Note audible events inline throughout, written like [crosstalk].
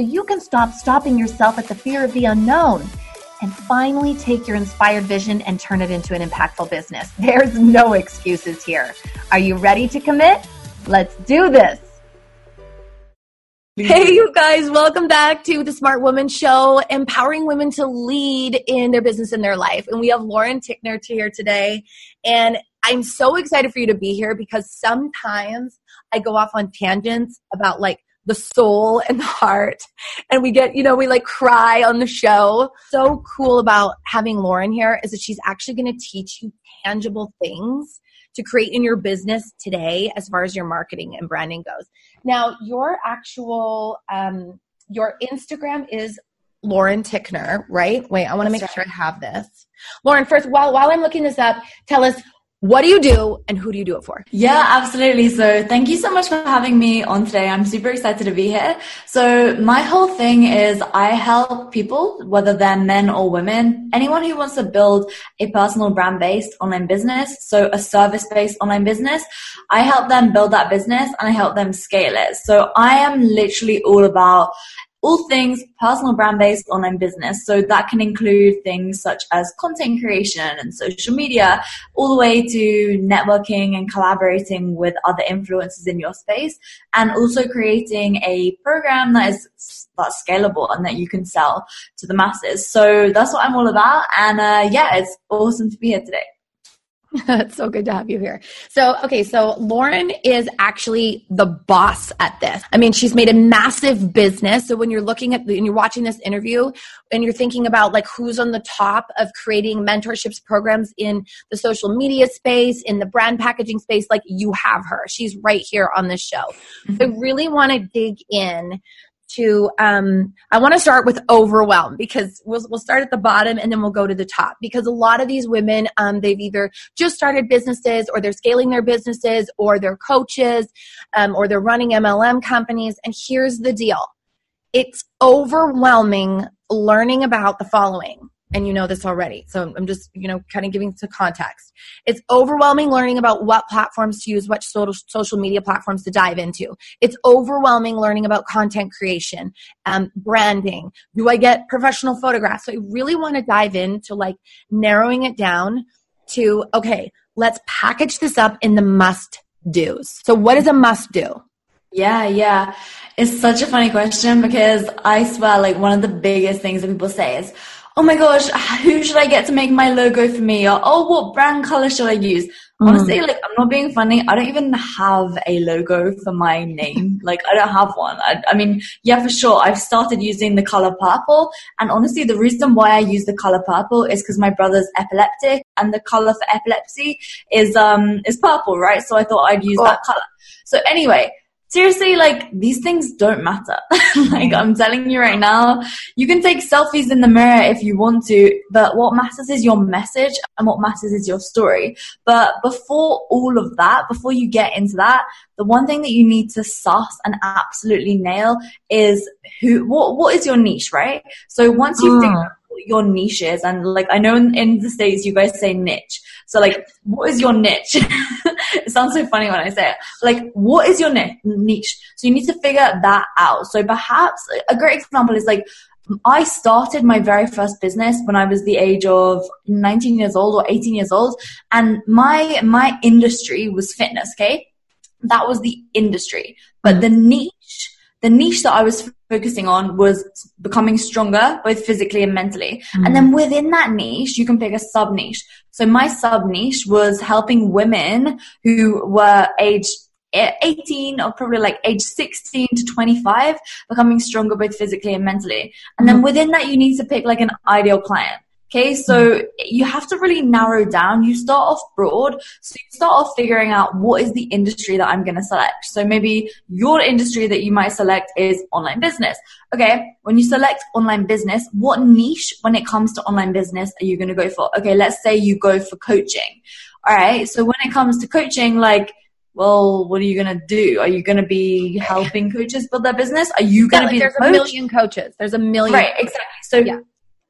so you can stop stopping yourself at the fear of the unknown and finally take your inspired vision and turn it into an impactful business. [laughs] There's no excuses here. Are you ready to commit? Let's do this. Hey, you guys, welcome back to the Smart Woman Show, empowering women to lead in their business and their life. And we have Lauren Tickner here today. And I'm so excited for you to be here because sometimes I go off on tangents about like the soul and the heart. And we get, you know, we like cry on the show. So cool about having Lauren here is that she's actually going to teach you tangible things to create in your business today as far as your marketing and branding goes. Now, your actual, um, your Instagram is Lauren Tickner, right? Wait, I want to make right. sure I have this. Lauren, first, while, while I'm looking this up, tell us what do you do and who do you do it for? Yeah, absolutely. So thank you so much for having me on today. I'm super excited to be here. So my whole thing is I help people, whether they're men or women, anyone who wants to build a personal brand based online business. So a service based online business. I help them build that business and I help them scale it. So I am literally all about all things personal brand based online business. So that can include things such as content creation and social media, all the way to networking and collaborating with other influencers in your space, and also creating a program that is that's scalable and that you can sell to the masses. So that's what I'm all about. And uh, yeah, it's awesome to be here today. [laughs] it's so good to have you here. So, okay, so Lauren is actually the boss at this. I mean, she's made a massive business. So when you're looking at and you're watching this interview and you're thinking about like who's on the top of creating mentorships programs in the social media space, in the brand packaging space, like you have her. She's right here on this show. Mm-hmm. I really want to dig in to um, i want to start with overwhelm because we'll, we'll start at the bottom and then we'll go to the top. Because a lot of these women um, they've either just started businesses or they're scaling their businesses or they're coaches um, or they're running mlm companies. And here's the deal. It's overwhelming learning about the following and you know this already. So I'm just, you know, kind of giving some context. It's overwhelming learning about what platforms to use, what social media platforms to dive into. It's overwhelming learning about content creation, um, branding. Do I get professional photographs? So I really want to dive into like narrowing it down to, okay, let's package this up in the must do's. So what is a must do? Yeah, yeah. It's such a funny question because I swear, like, one of the biggest things that people say is, oh my gosh, who should I get to make my logo for me? Or, oh, what brand color should I use? Mm. Honestly, like, I'm not being funny. I don't even have a logo for my name. [laughs] like, I don't have one. I, I mean, yeah, for sure. I've started using the color purple. And honestly, the reason why I use the color purple is because my brother's epileptic and the color for epilepsy is, um, is purple, right? So I thought I'd use oh. that color. So anyway, seriously, like these things don't matter. [laughs] like I'm telling you right now, you can take selfies in the mirror if you want to, but what matters is your message and what matters is your story. But before all of that, before you get into that, the one thing that you need to suss and absolutely nail is who, what, what is your niche, right? So once you mm. figure your niche is. And like, I know in, in the States, you guys say niche. So like, what is your niche? [laughs] it sounds so funny when I say it. Like, what is your niche? So you need to figure that out. So perhaps a great example is like, I started my very first business when I was the age of 19 years old or 18 years old. And my, my industry was fitness. Okay. That was the industry, but the mm. niche the niche that I was focusing on was becoming stronger, both physically and mentally. Mm. And then within that niche, you can pick a sub niche. So my sub niche was helping women who were aged 18 or probably like age 16 to 25 becoming stronger both physically and mentally and then mm. within that you need to pick like an ideal client Okay, so you have to really narrow down. You start off broad, so you start off figuring out what is the industry that I'm going to select. So maybe your industry that you might select is online business. Okay, when you select online business, what niche when it comes to online business are you going to go for? Okay, let's say you go for coaching. All right, so when it comes to coaching, like, well, what are you going to do? Are you going to be helping coaches build their business? Are you going to yeah, like be there's a million coaches? There's a million. Right, exactly. So yeah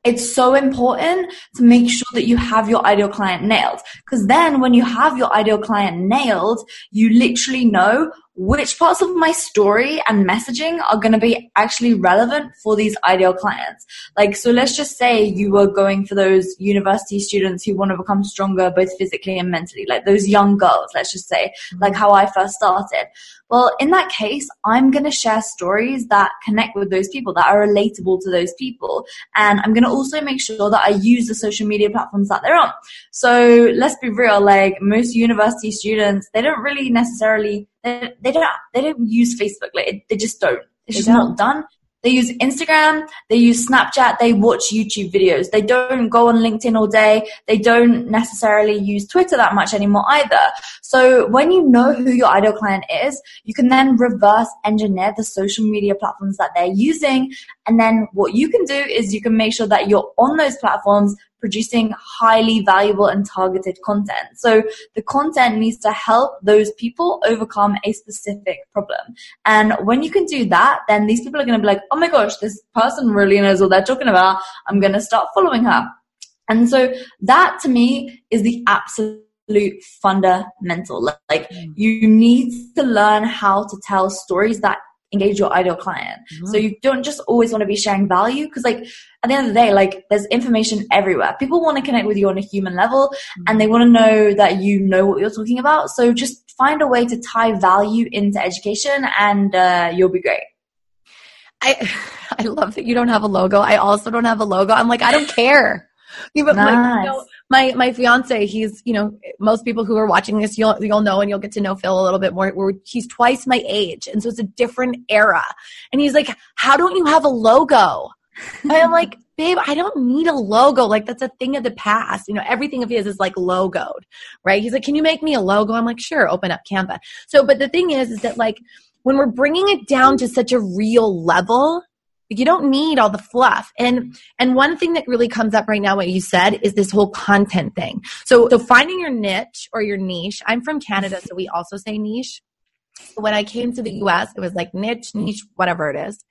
it's so important to make sure that you have your ideal client nailed. Because then when you have your ideal client nailed, you literally know which parts of my story and messaging are going to be actually relevant for these ideal clients. Like, so let's just say you were going for those university students who want to become stronger both physically and mentally, like those young girls, let's just say, mm-hmm. like how I first started. Well, in that case, I'm going to share stories that connect with those people, that are relatable to those people. And I'm going to also make sure that I use the social media platforms that they're on. So let's be real, like most university students, they don't really necessarily, they, they don't, they don't use Facebook. Like they just don't. It's just not done. They use Instagram, they use Snapchat, they watch YouTube videos. They don't go on LinkedIn all day. They don't necessarily use Twitter that much anymore either. So when you know who your ideal client is, you can then reverse engineer the social media platforms that they're using. And then what you can do is you can make sure that you're on those platforms producing highly valuable and targeted content. So the content needs to help those people overcome a specific problem. And when you can do that, then these people are going to be like, oh my gosh, this person really knows what they're talking about. I'm going to start following her. And so that to me is the absolute fundamental. Like mm. you need to learn how to tell stories that engage your ideal client. Mm-hmm. So you don't just always want to be sharing value because like at the end of the day, like there's information everywhere. People want to connect with you on a human level mm-hmm. and they want to know that you know what you're talking about. So just find a way to tie value into education and uh, you'll be great. I [sighs] I love that you don't have a logo. I also don't have a logo. I'm like, I don't care. [laughs] You, nice. like, you know, my my fiance, he's you know most people who are watching this, you'll you'll know and you'll get to know Phil a little bit more. He's twice my age, and so it's a different era. And he's like, "How don't you have a logo?" and I'm like, "Babe, I don't need a logo. Like that's a thing of the past. You know, everything of his is like logoed, right?" He's like, "Can you make me a logo?" I'm like, "Sure." Open up Canva. So, but the thing is, is that like when we're bringing it down to such a real level you don't need all the fluff. And and one thing that really comes up right now, what you said, is this whole content thing. So so finding your niche or your niche. I'm from Canada, so we also say niche. When I came to the US, it was like niche, niche, whatever it is.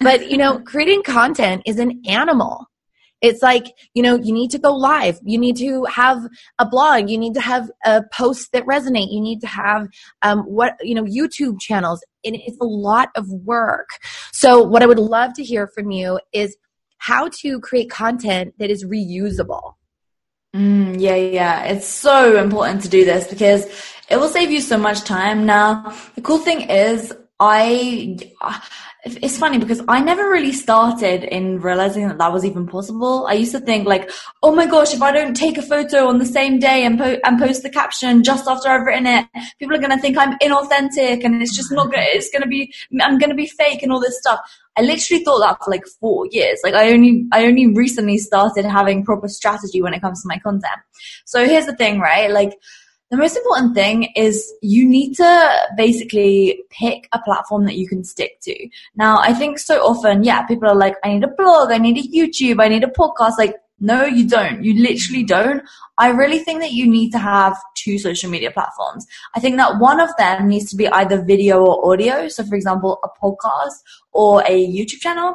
But you know, creating content is an animal. It's like, you know, you need to go live. You need to have a blog. You need to have a post that resonate. You need to have um, what, you know, YouTube channels. And it's a lot of work. So what I would love to hear from you is how to create content that is reusable. Mm, yeah, yeah. It's so important to do this because it will save you so much time. Now, the cool thing is I, it's funny because I never really started in realizing that that was even possible. I used to think like, oh my gosh, if I don't take a photo on the same day and, po- and post the caption just after I've written it, people are going to think I'm inauthentic and it's just not good. It's going to be, I'm going to be fake and all this stuff. I literally thought that for like four years. Like I only, I only recently started having proper strategy when it comes to my content. So here's the thing, right? Like, the most important thing is you need to basically pick a platform that you can stick to. Now, I think so often, yeah, people are like, I need a blog, I need a YouTube, I need a podcast. Like, no, you don't. You literally don't. I really think that you need to have two social media platforms. I think that one of them needs to be either video or audio. So, for example, a podcast or a YouTube channel.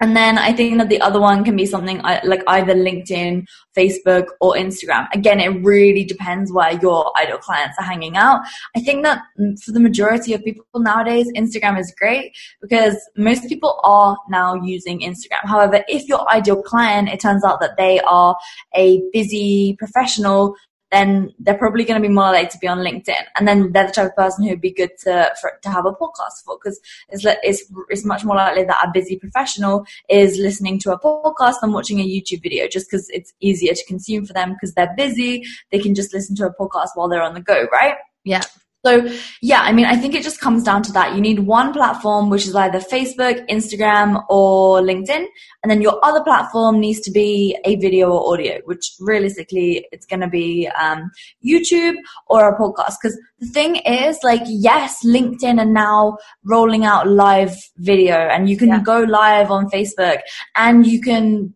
And then I think that the other one can be something uh, like either LinkedIn, Facebook, or Instagram. Again, it really depends where your ideal clients are hanging out. I think that mm, for the majority of people nowadays, Instagram is great because most people are now using Instagram. However, if your ideal client, it turns out that they are a busy professional then they're probably going to be more likely to be on LinkedIn. And then they're the type of person who would be good to, for, to have a podcast for because it's, it's, it's much more likely that a busy professional is listening to a podcast than watching a YouTube video just because it's easier to consume for them because they're busy. They can just listen to a podcast while they're on the go, right? Yeah. So yeah, I mean, I think it just comes down to that. You need one platform, which is either Facebook, Instagram, or LinkedIn. And then your other platform needs to be a video or audio, which realistically it's going to be um, YouTube or a podcast. Because the thing is, like, yes, LinkedIn are now rolling out live video and you can yeah. go live on Facebook and you can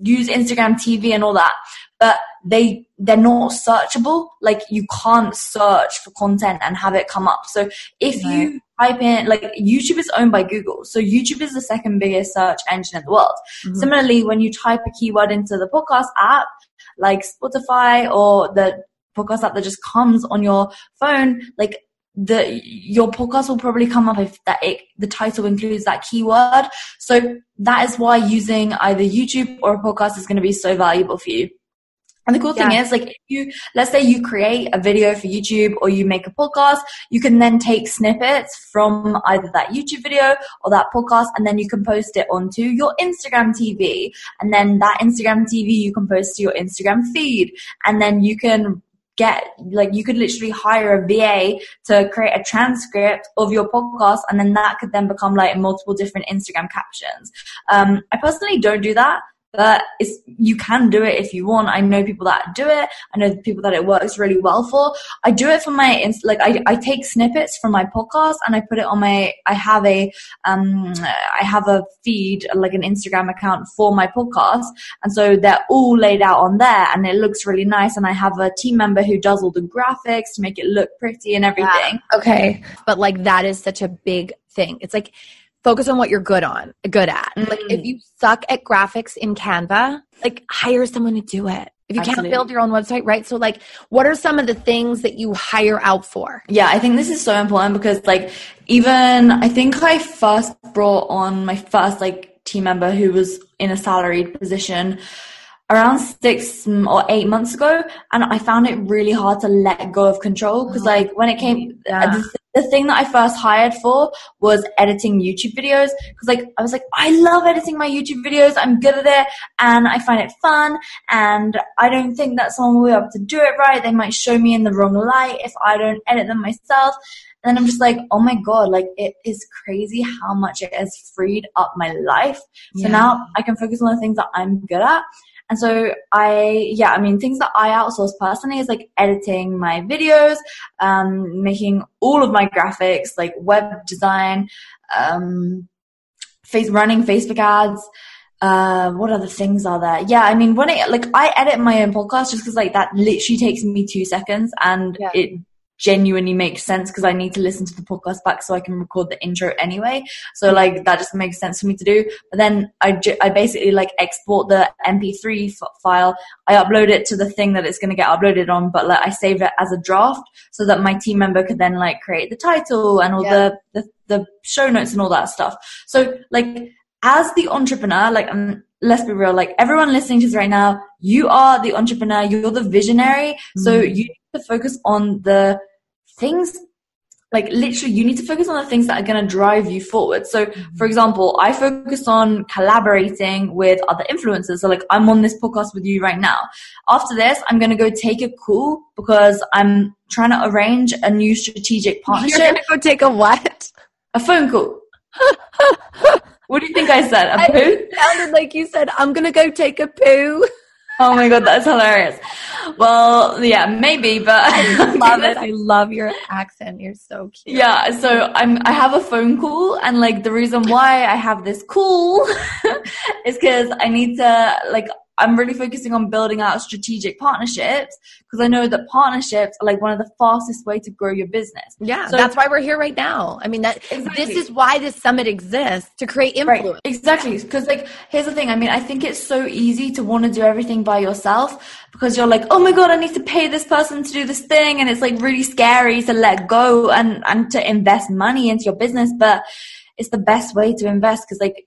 use Instagram TV and all that. But they they're not searchable. Like you can't search for content and have it come up. So if right. you type in like YouTube is owned by Google, so YouTube is the second biggest search engine in the world. Mm-hmm. Similarly, when you type a keyword into the podcast app, like Spotify or the podcast app that just comes on your phone, like the your podcast will probably come up if that it, the title includes that keyword. So that is why using either YouTube or a podcast is going to be so valuable for you. And the cool thing is, like, if you, let's say you create a video for YouTube or you make a podcast, you can then take snippets from either that YouTube video or that podcast and then you can post it onto your Instagram TV. And then that Instagram TV you can post to your Instagram feed. And then you can get like you could literally hire a VA to create a transcript of your podcast and then that could then become like multiple different Instagram captions. Um, I personally don't do that but it's you can do it if you want. I know people that do it. I know people that it works really well for. I do it for my like I, I take snippets from my podcast and I put it on my I have a um I have a feed like an Instagram account for my podcast and so they're all laid out on there and it looks really nice and I have a team member who does all the graphics to make it look pretty and everything. Yeah. Okay. But like that is such a big thing. It's like focus on what you're good on, good at. Mm-hmm. Like if mm. you suck at graphics in Canva, like hire someone to do it. If you Absolutely. can't build your own website, right? So like what are some of the things that you hire out for? Yeah, I think this is so important because like even I think I first brought on my first like team member who was in a salaried position around six or eight months ago and i found it really hard to let go of control because oh, uh-huh. like when it came uh, yeah. the, the, thing that i first hired for was editing youtube videos because like i was like i love editing my youtube videos i'm good at it and i find it fun and i don't think that someone will be able to do it right they might show me in the wrong light if i don't edit them myself and then I'm just like, oh my God, like it is crazy how much it has freed up my life. So yeah. now I can focus on the things that I'm good at. And so I, yeah, I mean, things that I outsource personally is like editing my videos, um, making all of my graphics, like web design, um, face running Facebook ads. Uh, what other things are there? Yeah, I mean, when it like I edit my own podcast just because like that literally takes me two seconds and yeah. it genuinely makes sense because I need to listen to the podcast back so I can record the intro anyway. So like that just makes sense for me to do. But then I, I basically like export the MP3 f- file. I upload it to the thing that it's going to get uploaded on, but like I save it as a draft so that my team member could then like create the title and all yeah. the, the, the show notes and all that stuff. So like as the entrepreneur, like um, let's be real, like everyone listening to this right now, you are the entrepreneur, you're the visionary. Mm-hmm. So you need to focus on the things like literally you need to focus on the things that are going to drive you forward. So mm-hmm. for example i focus on collaborating with other influencers. So like i'm on this podcast with you right now. After this i'm going to go take a call because i'm trying to arrange a new strategic [laughs] partnership you're going to go take a what? A phone call. [laughs] What do you think i said? A poo? it sounded like you said i'm going to go take a poo [laughs] Oh my god, that's hilarious. Well, yeah, maybe, but [laughs] I love it. I love your accent. You're so cute. Yeah, so I'm I have a phone call and like the reason why I have this call [laughs] is cuz I need to like I'm really focusing on building out strategic partnerships because I know that partnerships are like one of the fastest way to grow your business. Yeah, so, that's why we're here right now. I mean, that exactly. this is why this summit exists to create influence. Right. Exactly, because like here's the thing. I mean, I think it's so easy to want to do everything by yourself because you're like, oh my god, I need to pay this person to do this thing, and it's like really scary to let go and and to invest money into your business, but it's the best way to invest because like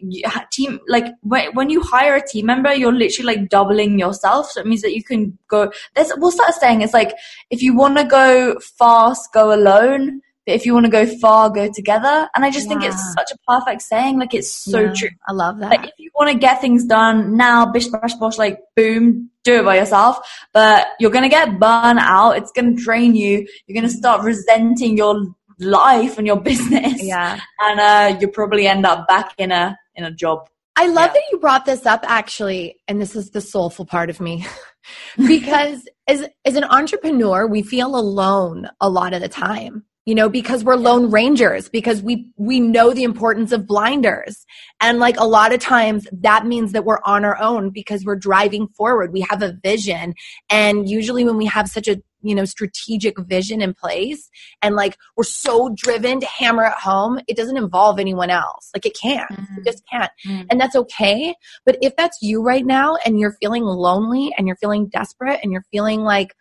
team like when you hire a team member you're literally like doubling yourself so it means that you can go there's we'll start saying it's like if you want to go fast go alone but if you want to go far, go together. And I just think it's such a perfect saying. Like it's so Yeah, true. I love that. Like if you want to get things done now, bish bash bosh, like boom, do it by yourself. But you're gonna get burnt out. It's gonna drain you. You're gonna start resenting your life and your business. [laughs] yeah. And uh, you probably end up back in a in a job. I love Yeah. that you brought this up actually, and this is the soulful part of me. [laughs] because as as an entrepreneur, we feel alone a lot of the time. You know, because we're lone rangers, because we we know the importance of blinders. And like a lot of times that means that we're on our own because we're driving forward. We have a vision. And usually when we have such a, you know, strategic vision in place and like we're so driven to hammer it home, it doesn't involve anyone else. Like it can't. It just can't. Mm. And that's okay. But if that's you right now and you're feeling lonely and you're feeling desperate and you're feeling like,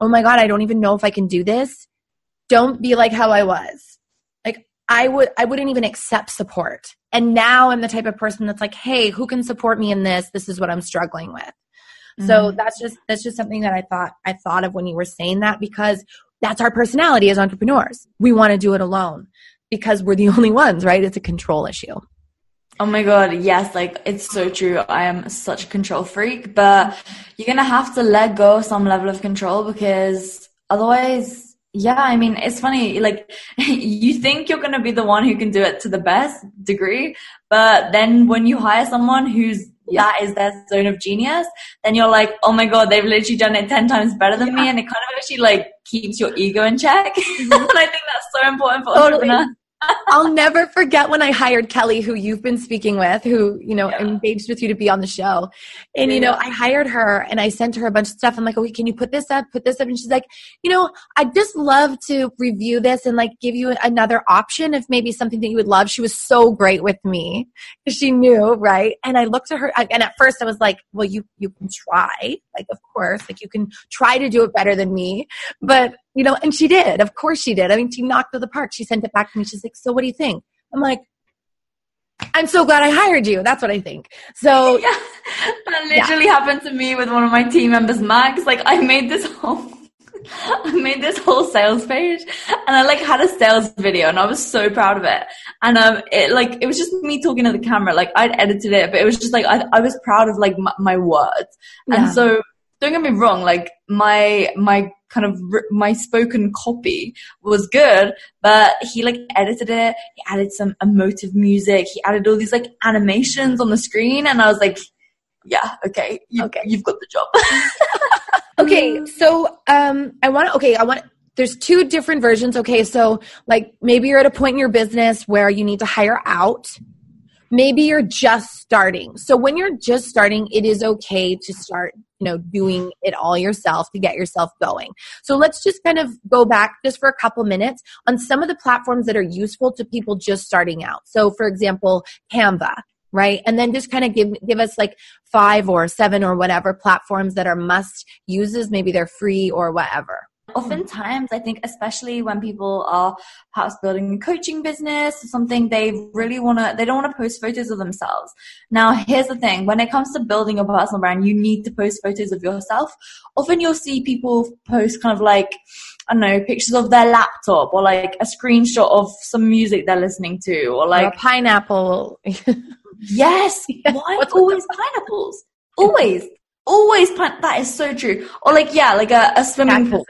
oh my God, I don't even know if I can do this, don't be like how I was. Like I would I wouldn't even accept support. And now I'm the type of person that's like, hey, who can support me in this? This is what I'm struggling with. So Mhm. that's just that's just something that I thought I thought of when you were saying that because that's our personality as entrepreneurs. We want to do it alone because we're the [laughs] only ones, right? It's a control issue. Oh my god, yes, like it's so true. I am such a control freak, but you're gonna have to let go some level of control because otherwise, yeah, I mean, it's funny, like [laughs] you think you're gonna be the one who can do it to the best degree, but then when you hire someone who's that is their zone of genius, then you're like, oh my god, they've literally done it 10 times better than me, and it kind of actually like keeps your ego in check. and [laughs] mm-hmm. I think that's so important for Totally. entrepreneurs. I'll never forget when I hired Kelly, who you've been speaking with, who, you know, Yeah. engaged with you to be on the show. And, you know, I hired her and I sent her a bunch of stuff. I'm like, okay, can you put this up, put this up? And she's like, you know, I'd just love to review this and like give you another option if maybe something that you would love. She was so great with me because she knew, right? And I looked at her and at first I was like, well, you, you can try, like, of course, like you can try to do it better than me. But, you know, and she did. Of course she did. I mean, she knocked it the park. She sent it back to me. She's like, so what do you think? I'm like, I'm so glad I hired you. That's what I think. So [laughs] Yeah, that literally happened to me with one of my team members, Max. Like I made this whole, [laughs] I made this whole sales page, and I like had a sales video, and I was so proud of it. And um, it like it was just me talking to the camera. Like I'd edited it, but it was just like I, I was proud of like my, my words. Yeah. And so don't get me wrong, like my my kind of my spoken copy was good, but he like edited it. He added some emotive music. He added all these like animations on the screen, and I was like, yeah, okay, you, Okay. you've got the job. [laughs] okay, so um, I want to. Okay, I want. There's two different versions. Okay, so like maybe you're at a point in your business where you need to hire out. Maybe you're just starting. So when you're just starting, it is okay to start, you know, doing it all yourself to get yourself going. So let's just kind of go back just for a couple minutes on some of the platforms that are useful to people just starting out. So for example, Canva, right? And then just kind of give give us like five or seven or whatever platforms that are must uses. Maybe they're free or whatever. Mm-hmm. Oftentimes, I think, especially when people are perhaps building a coaching business or something, they really want to, they don't want to post photos of themselves. Now, here's the thing when it comes to building a personal brand, you need to post photos of yourself. Often you'll see people post kind of like, I don't know, pictures of their laptop or like a screenshot of some music they're listening to or Or like, a pineapple. [laughs] yes, why What's always pineapples? Always. Always pine- that is so true. Or like yeah, like a, a swimming pool.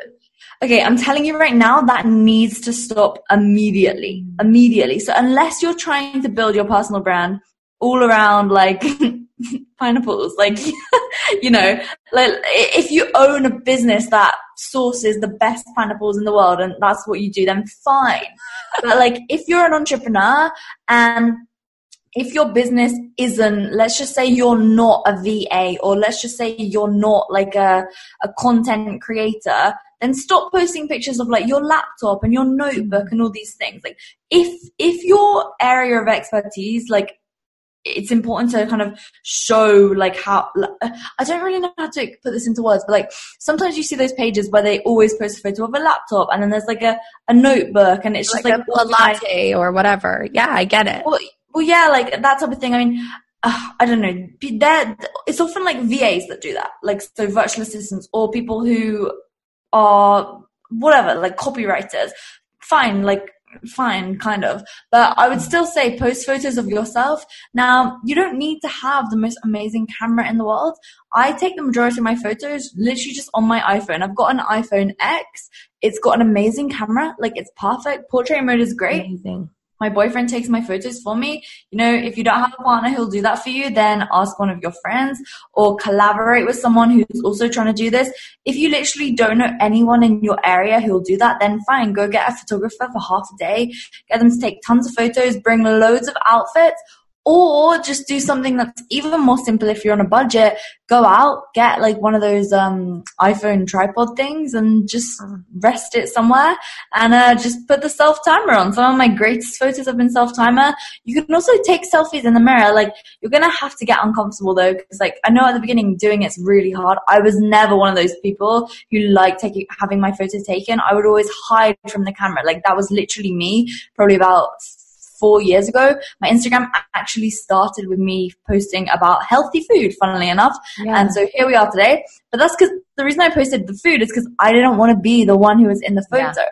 Okay, I'm telling you right now, that needs to stop immediately. Immediately. So unless you're trying to build your personal brand all around like [laughs] pineapples, like, [laughs] you know, like if you own a business that sources the best pineapples in the world and that's what you do, then fine. But like if you're an entrepreneur and if your business isn't, let's just say you're not a VA or let's just say you're not like a, a content creator, then stop posting pictures of like your laptop and your notebook and all these things. Like if, if your area of expertise, like it's important to kind of show like how, I don't really know how to put this into words, but like sometimes you see those pages where they always post a photo of a laptop and then there's like a, a notebook and it's just like, like, a, latte or whatever. Yeah, I get it. well, well, yeah, like that type of thing. I mean, uh, I don't know. That it's often like VAs that do that, like so virtual assistants or people who are whatever, like copywriters. Fine, like fine, kind of. But I would still say post photos of yourself. Now, you don't need to have the most amazing camera in the world. I take the majority of my photos literally just on my iPhone. I've got an iPhone X. It's got an amazing camera. Like it's perfect. Portrait mode is great. Amazing my boyfriend takes my photos for me. You know, if you don't have a partner who'll do that for you, then ask one of your friends or collaborate with someone who's also trying to do this. If you literally don't know anyone in your area who'll do that, then fine, go get a photographer for half a day, get them to take tons of photos, bring loads of outfits, or just do something that's even more simple if you're on a budget. Go out get like one of those um, iphone tripod things and just mm. rest it somewhere. And uh, just put the self timer on. Some of my greatest photos have been self timer you can also take selfies in the mirror. Like you're gonna have to get uncomfortable though because like i know at the beginning doing it's really hard. I was never one of those people who like taking having my photos taken. I would always hide from the camera. Like that was literally me probably about four years ago. My Instagram actually started with me posting about healthy food, funnily enough. Yeah. And so here we are today. But that's because the reason I posted the food is because I didn't want to be the one who was in the photo. Yeah.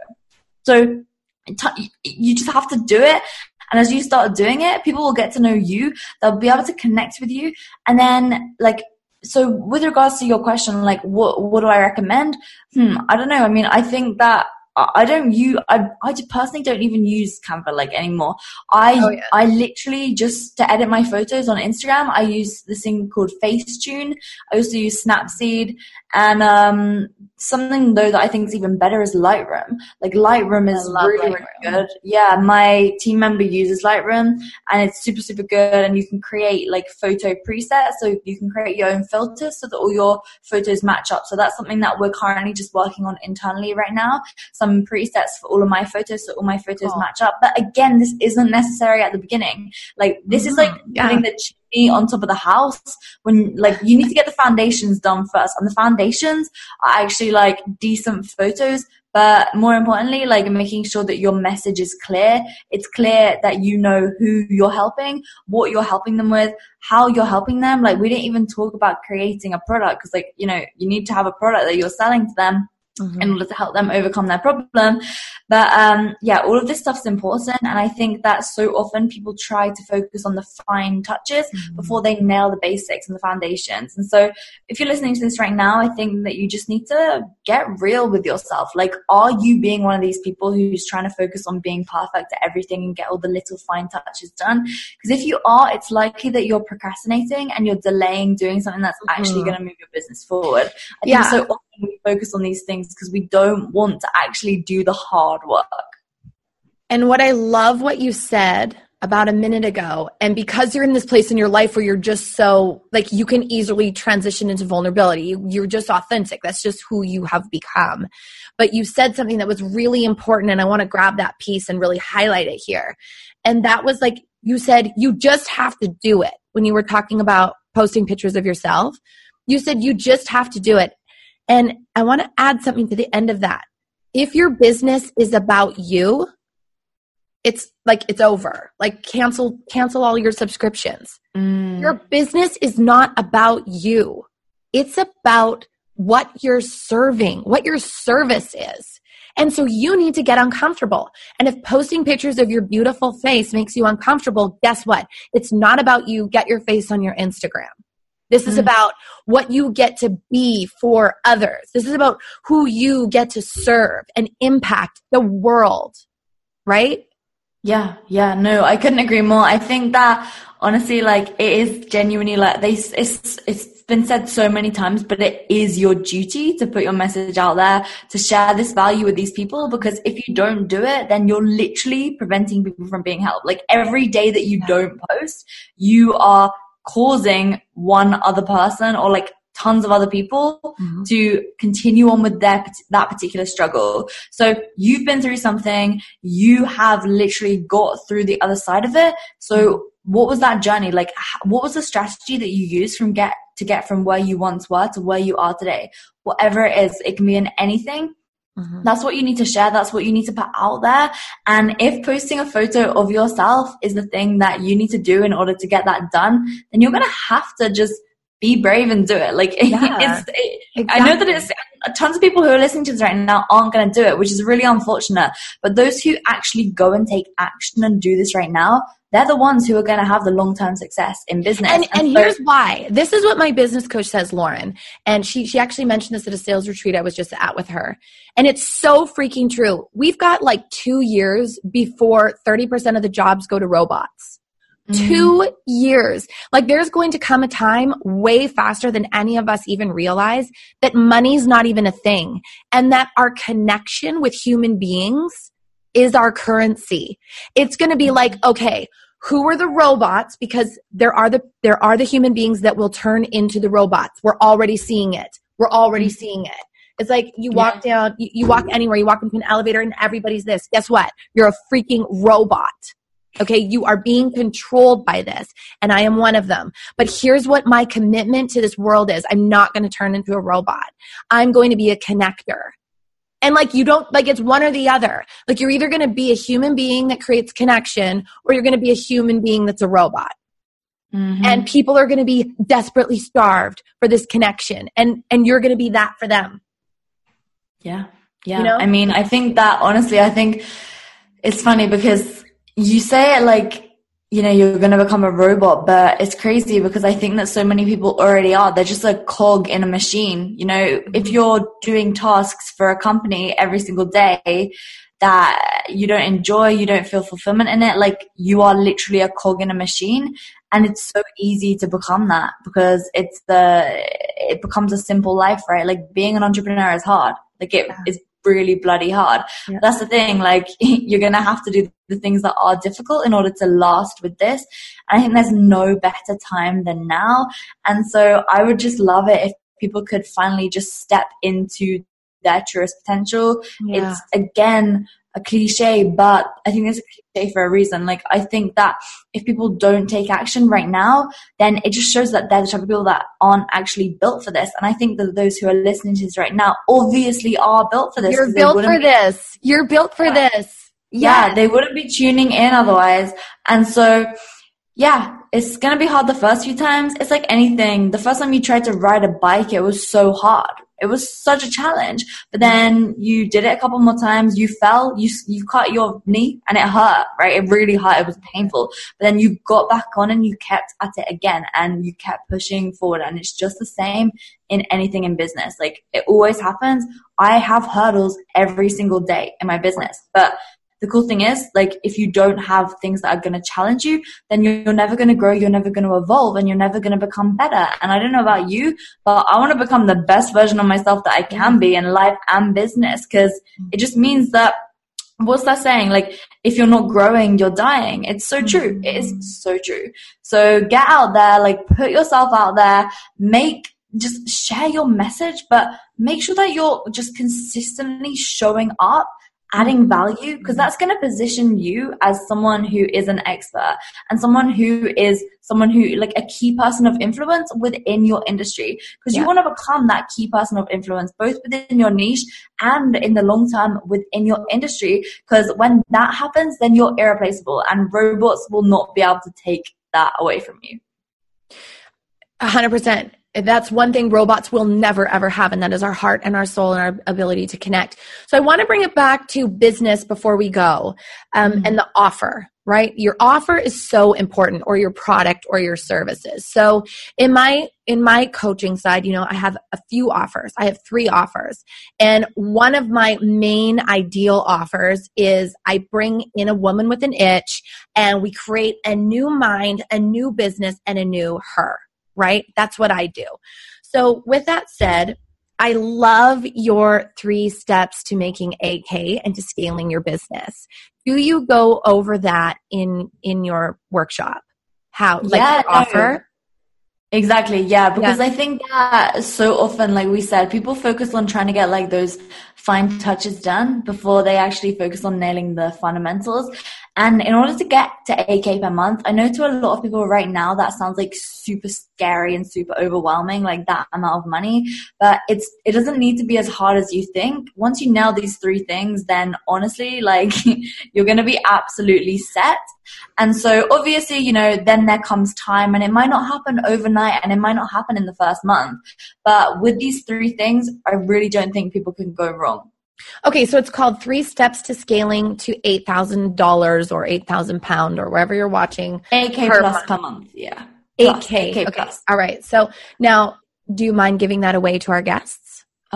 So t- you just have to do it. And as you start doing it, people will get to know you. They'll be able to connect with you. And then like so with regards to your question, like what what do I recommend? Hmm, I don't know. I mean, I think that I don't use, I, I personally don't even use Canva like anymore. I, oh, yeah. I literally just to edit my photos on Instagram, I use this thing called Facetune. I also use Snapseed and, um, something though that I think is even better is Lightroom. Like Lightroom is really, Lightroom. really good. Yeah. My team member uses Lightroom and it's super, super good. And you can create like photo presets. So you can create your own filters so that all your photos match up. So that's something that we're currently just working on internally right now. Some presets for all of my photos so all my photos oh. match up. But again, this isn't necessary at the beginning. Like this mm-hmm. is like mm-hmm. yeah. putting the on top of the house when like you need to get the foundations done first. And the foundations are actually like decent photos, but more importantly, like making sure that your message is clear. It's clear that you know who you're helping, what you're helping them with, how you're helping them. Like we didn't even talk about creating a product because like, you know, you need to have a product that you're selling to them mm-hmm. in order to help them overcome their problem. But um, yeah, all of this stuff's important. And I think that so often people try to focus on the fine touches mm-hmm. before they nail the basics and the foundations. And so if you're listening to this right now, I think that you just need to get real with yourself. Like, are you being one of these people who's trying to focus on being perfect at everything and get all the little fine touches done? Because if you are, it's likely that you're procrastinating and you're delaying doing something that's actually mm-hmm. going to move your business forward. I yeah. so we focus on these things because we don't want to actually do the hard work. And what I love what you said about a minute ago, and because you're in this place in your life where you're just so like you can easily transition into vulnerability, you're just authentic. That's just who you have become. But you said something that was really important, and I want to grab that piece and really highlight it here. And that was like you said, you just have to do it when you were talking about posting pictures of yourself. You said you just have to do it. And I want to add something to the end of that. If your business is about you, it's like it's over. Like cancel cancel all your subscriptions. Mm. Your business is not about you. It's about what you're serving, what your service is. And so you need to get uncomfortable. And if posting pictures of your beautiful face makes you uncomfortable, guess what? It's not about you. Get your face on your Instagram. This is mm. about what you get to be for others. This is about who you get to serve and impact the world, right? Yeah, yeah, no, I couldn't agree more. I think that honestly, like, it is genuinely like they, it's, it's been said so many times, but it is your duty to put your message out there, to share this value with these people, because if you don't do it, then you're literally preventing people from being helped. Like every day that you don't post, you are causing one other person or like tons of other people mm-hmm. to continue on with their that particular struggle. So you've been through something, you have literally got through the other side of it. So mm-hmm. what was that journey like? What was the strategy that you used from get to get from where you once were to where you are today? Whatever it is, it can be in anything. Mm-hmm. That's what you need to share. That's what you need to put out there. And if posting a photo of yourself is the thing that you need to do in order to get that done, then you're going to have to just be brave and do it. Like [laughs] yeah, it's, it, exactly. I know that it's tons of people who are listening to this right now aren't going to do it, which is really unfortunate. But those who actually go and take action and do this right now, they're the ones who are going to have the long-term success in business. And, and, and so- here's why. This is what my business coach says, Lauren. And she, she actually mentioned this at a sales retreat I was just at with her. And it's so freaking true. We've got like two years before 30% of the jobs go to robots. Mm-hmm. Two years. Like there's going to come a time way faster than any of us even realize that money's not even a thing and that our connection with human beings is our currency. It's going to be like, okay, who are the robots? Because there are the, there are the human beings that will turn into the robots. We're already seeing it. We're already mm-hmm. seeing it. It's like you walk yeah. down, you, you walk anywhere, you walk into an elevator and everybody's this. Guess what? You're a freaking robot. Okay, you are being controlled by this, and I am one of them. But here's what my commitment to this world is I'm not going to turn into a robot. I'm going to be a connector. And like, you don't, like, it's one or the other. Like, you're either going to be a human being that creates connection, or you're going to be a human being that's a robot. Mm-hmm. And people are going to be desperately starved for this connection, and and you're going to be that for them. Yeah, yeah. You know? I mean, I think that honestly, I think it's funny because you say it like you know you're going to become a robot but it's crazy because i think that so many people already are. They're just a cog in a machine you know? Mm-hmm. If you're doing tasks for a company every single day that you don't enjoy you don't feel fulfillment in it like you are literally a cog in a machine. And it's so easy to become that because it's the it becomes a simple life right? Like being an entrepreneur is hard. Like it is really bloody hard. Yeah. That's the thing. Like [laughs] you're going to have to do the things that are difficult in order to last with this. And I think there's no better time than now. And so I would just love it if people could finally just step into their truest potential. Yeah. It's again a cliche, but I think it's a cliche for a reason. Like, I think that if people don't take action right now, then it just shows that they're the type of people that aren't actually built for this. And I think that those who are listening to this right now obviously are built for this. You're built for this. You're built for yeah. this. Yeah. yeah, they wouldn't be tuning in otherwise. And so, yeah, it's gonna be hard the first few times. It's like anything. The first time you tried to ride a bike, it was so hard, it was such a challenge. But then you did it a couple more times. You fell. You you cut your knee, and it hurt. Right, it really hurt. It was painful. But then you got back on, and you kept at it again, and you kept pushing forward. And it's just the same in anything in business. Like it always happens. I have hurdles every single day in my business, but the cool thing is like if you don't have things that are going to challenge you then you're, never going to grow you're never going to evolve and you're never going to become better. And i don't know about you but i want to become the best version of myself that i can be in life and business because it just means that what's that saying? Like if you're not growing you're dying. It's so true. It is so true. So get out there like put yourself out there. Make just share your message but make sure that you're just consistently showing up adding value because that's going to position you as someone who is an expert and someone who is someone who like a key person of influence within your industry. Because yeah. you want to become that key person of influence both within your niche and in the long term within your industry. Because when that happens then you're irreplaceable and robots will not be able to take that away from you. 100% that's one thing robots will never ever have and that is our heart and our soul and our ability to connect. So i want to bring it back to business before we go um, mm-hmm. and the offer right? Your offer is so important or your product or your services. So in my in my coaching side you know i have a few offers. I have three offers. And one of my main ideal offers is i bring in a woman with an itch and we create a new mind a new business and a new her right? That's what I do. So, with that said, I love your three steps to making 8K and to scaling your business. Do you go over that in in your workshop? How like yeah, offer? Exactly, yeah, because yeah. I think that so often, like we said, people focus on trying to get like those fine touches done before they actually focus on nailing the fundamentals. And in order to get to 8K per month, I know to a lot of people right now that sounds like super scary and super overwhelming, like that amount of money. But it's, it doesn't need to be as hard as you think. Once you nail these three things, then honestly, [laughs] like you're going to be absolutely set. And so obviously, you know, then there comes time and it might not happen overnight and it might not happen in the first month. But with these three things, I really don't think people can go wrong. Okay, so it's called Three Steps to Scaling to $8,000 or 8,000 pound or wherever you're watching. 8K per plus month. per month. Yeah. 8K. Plus, 8K okay. plus. All right. So now, do you mind giving that away to our guests?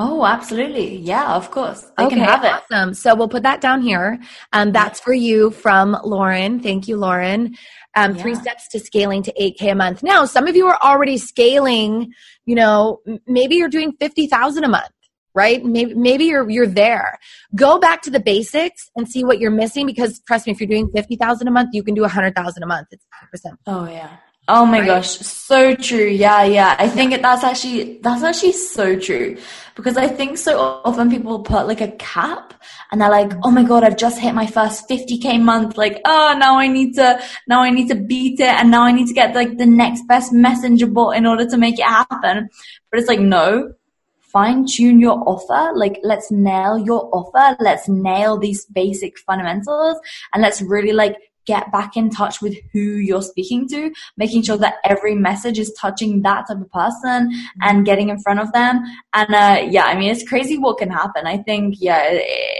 Oh, absolutely. Yeah, of course. They can have it. Awesome. So we'll put that down here. Um, that's for you from Lauren. Thank you, Lauren. Um, Three steps to scaling to 8K a month. Now, some of you are already scaling, you know, maybe you're doing 50,000 a month. Right? Maybe maybe you're you're there. Go back to the basics and see what you're missing because trust me, if you're doing fifty thousand a month, you can do a hundred thousand a month. It's percent. Oh yeah. Oh my Right? gosh, so true. Yeah, yeah. I think it- that's actually that's actually so true because I think so often people put like a cap and they're like, "Oh my god, I've just hit my first 50k month. Like, oh, now I need to now I need to beat it and now I need to get like the next best messenger bot in order to make it happen." But it's like, "No, fine tune your offer. Like, let's nail your offer. Let's nail these basic fundamentals and let's really like get back in touch with who you're speaking to, making sure that every message is touching that type of person and getting in front of them. And, uh, yeah, I mean, it's crazy what can happen. I think, yeah,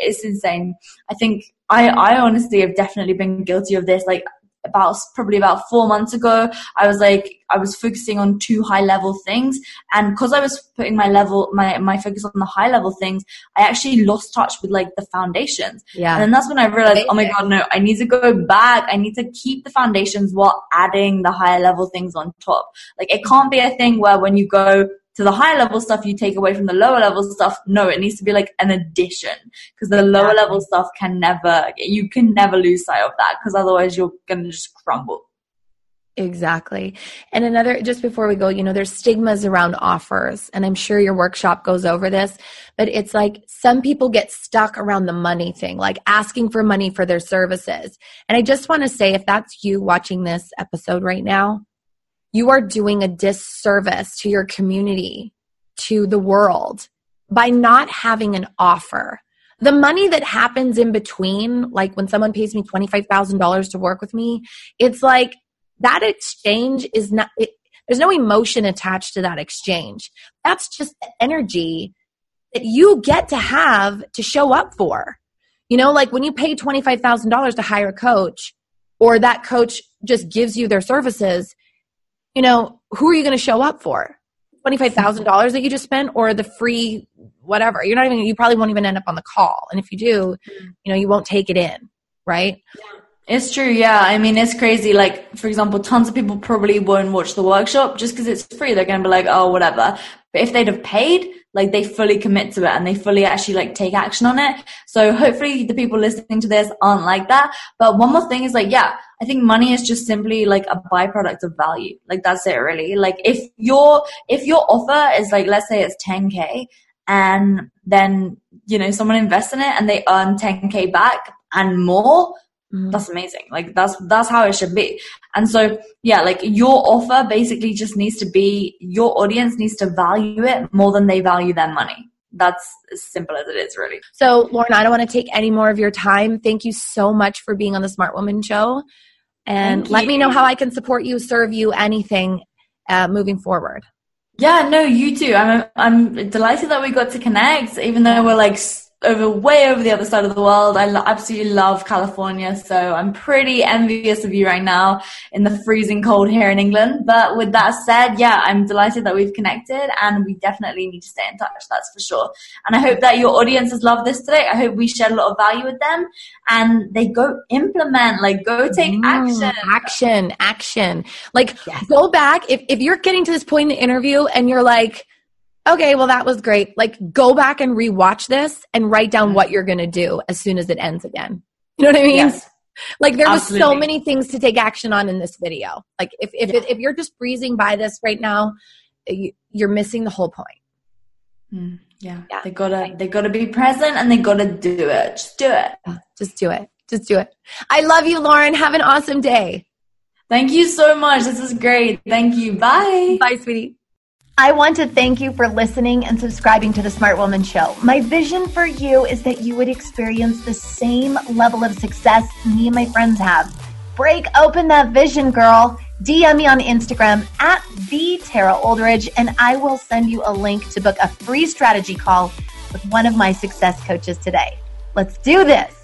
it's insane. I think I, I honestly have definitely been guilty of this. Like, about probably about four months ago, I was like, I was focusing on two high level things. And because I was putting my level, my, my focus on the high level things, I actually lost touch with like the foundations. Yeah. And then that's when I realized, oh my God, no, I need to go back. I need to keep the foundations while adding the higher level things on top. Like it can't be a thing where when you go to the higher level stuff, you take away from the lower level stuff. No, it needs to be like an addition because the lower level stuff can never, you can never lose sight of that because otherwise you're going to just crumble. Exactly. And another, just before we go, you know, there's stigmas around offers, and I'm sure your workshop goes over this, but it's like some people get stuck around the money thing, like asking for money for their services. And I just want to say, if that's you watching this episode right now, you are doing a disservice to your community, to the world by not having an offer. The money that happens in between, like when someone pays me $25,000 to work with me, it's like that exchange is not, it, there's no emotion attached to that exchange. That's just the energy that you get to have to show up for. You know, like when you pay $25,000 to hire a coach or that coach just gives you their services, you know, who are you going to show up for? $25,000 that you just spent or the free whatever. You're not even, you probably won't even end up on the call. And if you do, you know, you won't take it in, right? It's true, yeah. I mean, it's crazy. Like, for example, tons of people probably won't watch the workshop just because it's free. They're going to be like, oh, whatever. But if they'd have paid, like, they fully commit to it and they fully actually like take action on it. So hopefully the people listening to this aren't like that. But one more thing is like, yeah, I think money is just simply like a byproduct of value. Like, that's it really. Like, if your, if your offer is like, let's say it's 10K and then, you know, someone invests in it and they earn 10K back and more, Mhm. that's amazing like that's that's how it should be and so yeah like your offer basically just needs to be your audience needs to value it more than they value their money that's as simple as it is really So, Lauren, I don't want to take any more of your time. Thank you so much for being on the Smart Woman Show. And Thank let me know how I can support you, serve you, anything uh, moving forward. yeah no you too i'm i'm delighted that we got to connect even though we're like over way over the other side of the world i lo- absolutely love california so i'm pretty envious of you right now in the freezing cold here in england but with that said yeah i'm delighted that we've connected and we definitely need to stay in touch that's for sure and i hope that your audiences love this today i hope we shared a lot of value with them and they go implement like go take Mm, action Action, action. Like, Yes. go back. If, if you're getting to this point in the interview and you're like, okay, well, that was great, like, go back and rewatch this and write down what you're going to do as soon as it ends again. You know what I mean? yes Like there was so many things to take action on in this video. Like if if Yeah. if you're just breezing by this right now, you, you're missing the whole point. Mm, yeah. Yeah. they gotta they gotta be present and they gotta do it just do it Just do it. Just do it. I love you, Lauren. Have an awesome day. Thank you so much. This is great. Thank you. Bye. Bye, sweetie. I want to thank you for listening and subscribing to the Smart Woman Show. My vision for you is that you would experience the same level of success me and my friends have. Break open that vision, girl. DM me on Instagram at the Tara Oldridge, and I will send you a link to book a free strategy call with one of my success coaches today. Let's do this.